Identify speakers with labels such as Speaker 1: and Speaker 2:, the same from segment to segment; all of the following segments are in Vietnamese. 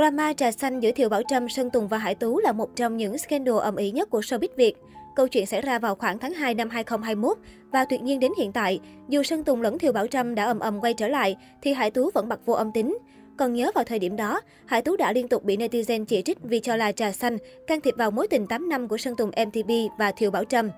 Speaker 1: Drama trà xanh giữa Thiều Bảo Trâm, Sơn Tùng và Hải Tú là một trong những scandal ầm ĩ nhất của showbiz Việt. Câu chuyện xảy ra vào khoảng tháng 2 năm 2021 và tuyệt nhiên đến hiện tại, dù Sơn Tùng lẫn Thiều Bảo Trâm đã ầm ầm quay trở lại thì Hải Tú vẫn bật vô âm tính. Còn nhớ vào thời điểm đó, Hải Tú đã liên tục bị netizen chỉ trích vì cho là trà xanh, can thiệp vào mối tình 8 năm của Sơn Tùng MTV và Thiều Bảo Trâm.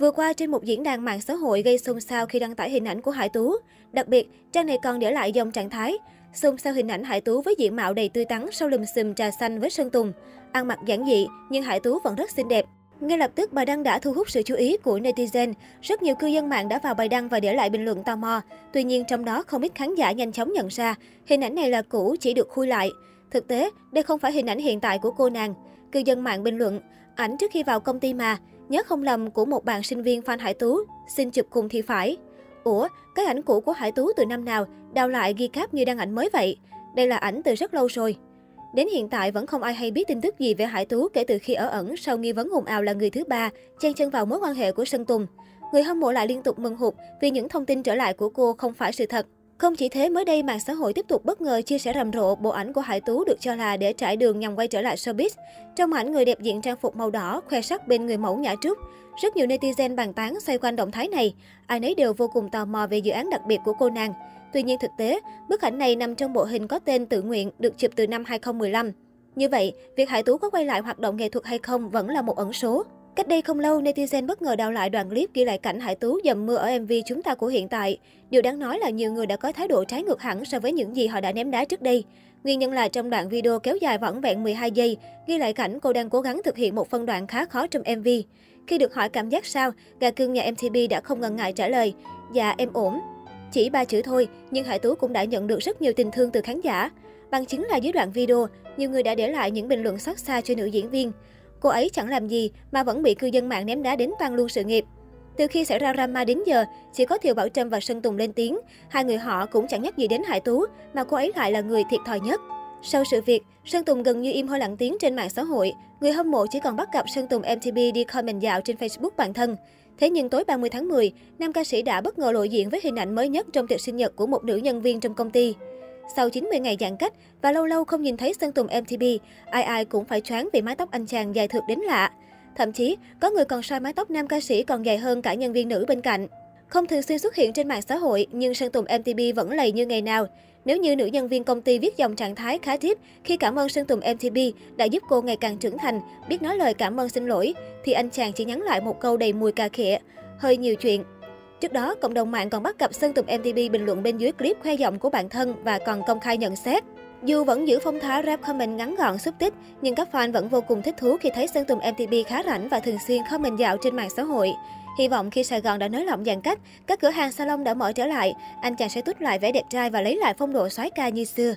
Speaker 1: Vừa qua trên một diễn đàn mạng xã hội gây xôn xao khi đăng tải hình ảnh của Hải Tú. Đặc biệt, trang này còn để lại dòng trạng thái xôn xao hình ảnh Hải Tú với diện mạo đầy tươi tắn sau lùm xùm trà xanh với Sơn Tùng. Ăn mặc giản dị nhưng Hải Tú vẫn rất xinh đẹp. Ngay lập tức bài đăng đã thu hút sự chú ý của netizen. Rất nhiều cư dân mạng đã vào bài đăng và để lại bình luận tò mò. Tuy nhiên trong đó không ít khán giả nhanh chóng nhận ra hình ảnh này là cũ chỉ được khui lại. Thực tế, đây không phải hình ảnh hiện tại của cô nàng. Cư dân mạng bình luận, ảnh trước khi vào công ty mà, nhớ không lầm của một bạn sinh viên Phan Hải Tú, xin chụp cùng thì phải. Ủa, cái ảnh cũ của Hải Tú từ năm nào, đào lại ghi cáp như đăng ảnh mới vậy? Đây là ảnh từ rất lâu rồi. Đến hiện tại vẫn không ai hay biết tin tức gì về Hải Tú kể từ khi ở ẩn sau nghi vấn hùng ào là người thứ ba, chen chân vào mối quan hệ của Sơn Tùng. Người hâm mộ lại liên tục mừng hụt vì những thông tin trở lại của cô không phải sự thật. Không chỉ thế, mới đây mạng xã hội tiếp tục bất ngờ chia sẻ rầm rộ bộ ảnh của Hải Tú được cho là để trải đường nhằm quay trở lại showbiz. Trong ảnh, người đẹp diện trang phục màu đỏ, khoe sắc bên người mẫu Nhã Trúc. Rất nhiều netizen bàn tán xoay quanh động thái này. Ai nấy đều vô cùng tò mò về dự án đặc biệt của cô nàng. Tuy nhiên thực tế, bức ảnh này nằm trong bộ hình có tên tự nguyện được chụp từ năm 2015. Như vậy, việc Hải Tú có quay lại hoạt động nghệ thuật hay không vẫn là một ẩn số. Cách đây không lâu, netizen bất ngờ đào lại đoạn clip ghi lại cảnh Hải Tú dầm mưa ở MV Chúng ta của hiện tại. Điều đáng nói là nhiều người đã có thái độ trái ngược hẳn so với những gì họ đã ném đá trước đây. Nguyên nhân là trong đoạn video kéo dài vỏn vẹn 12 giây, ghi lại cảnh cô đang cố gắng thực hiện một phân đoạn khá khó trong MV. Khi được hỏi cảm giác sao, gà cưng nhà MTB đã không ngần ngại trả lời, dạ em ổn. Chỉ ba chữ thôi, nhưng Hải Tú cũng đã nhận được rất nhiều tình thương từ khán giả. Bằng chứng là dưới đoạn video, nhiều người đã để lại những bình luận xót xa cho nữ diễn viên. Cô ấy chẳng làm gì mà vẫn bị cư dân mạng ném đá đến toan luôn sự nghiệp. Từ khi xảy ra drama đến giờ, chỉ có Thiều Bảo Trâm và Sơn Tùng lên tiếng. Hai người họ cũng chẳng nhắc gì đến Hải Tú, mà cô ấy lại là người thiệt thòi nhất. Sau sự việc, Sơn Tùng gần như im hơi lặng tiếng trên mạng xã hội. Người hâm mộ chỉ còn bắt gặp Sơn Tùng MTV đi comment dạo trên Facebook bản thân. Thế nhưng tối 30 tháng 10, nam ca sĩ đã bất ngờ lộ diện với hình ảnh mới nhất trong tiệc sinh nhật của một nữ nhân viên trong công ty. Sau 90 ngày giãn cách và lâu lâu không nhìn thấy Sơn Tùng mtb ai ai cũng phải choáng vì mái tóc anh chàng dài thực đến lạ. Thậm chí, có người còn soi mái tóc nam ca sĩ còn dài hơn cả nhân viên nữ bên cạnh. Không thường xuyên xuất hiện trên mạng xã hội, nhưng Sơn Tùng mtb vẫn lầy như ngày nào. Nếu như nữ nhân viên công ty viết dòng trạng thái khá thiếp khi cảm ơn Sơn Tùng mtb đã giúp cô ngày càng trưởng thành, biết nói lời cảm ơn xin lỗi, thì anh chàng chỉ nhắn lại một câu đầy mùi cà khịa. Hơi nhiều chuyện, Trước đó, cộng đồng mạng còn bắt gặp Sơn Tùng MTV bình luận bên dưới clip khoe giọng của bản thân và còn công khai nhận xét. Dù vẫn giữ phong thái rap comment ngắn gọn xúc tích, nhưng các fan vẫn vô cùng thích thú khi thấy Sơn Tùng MTV khá rảnh và thường xuyên comment dạo trên mạng xã hội. Hy vọng khi Sài Gòn đã nới lỏng giãn cách, các cửa hàng salon đã mở trở lại, anh chàng sẽ tút lại vẻ đẹp trai và lấy lại phong độ soái ca như xưa.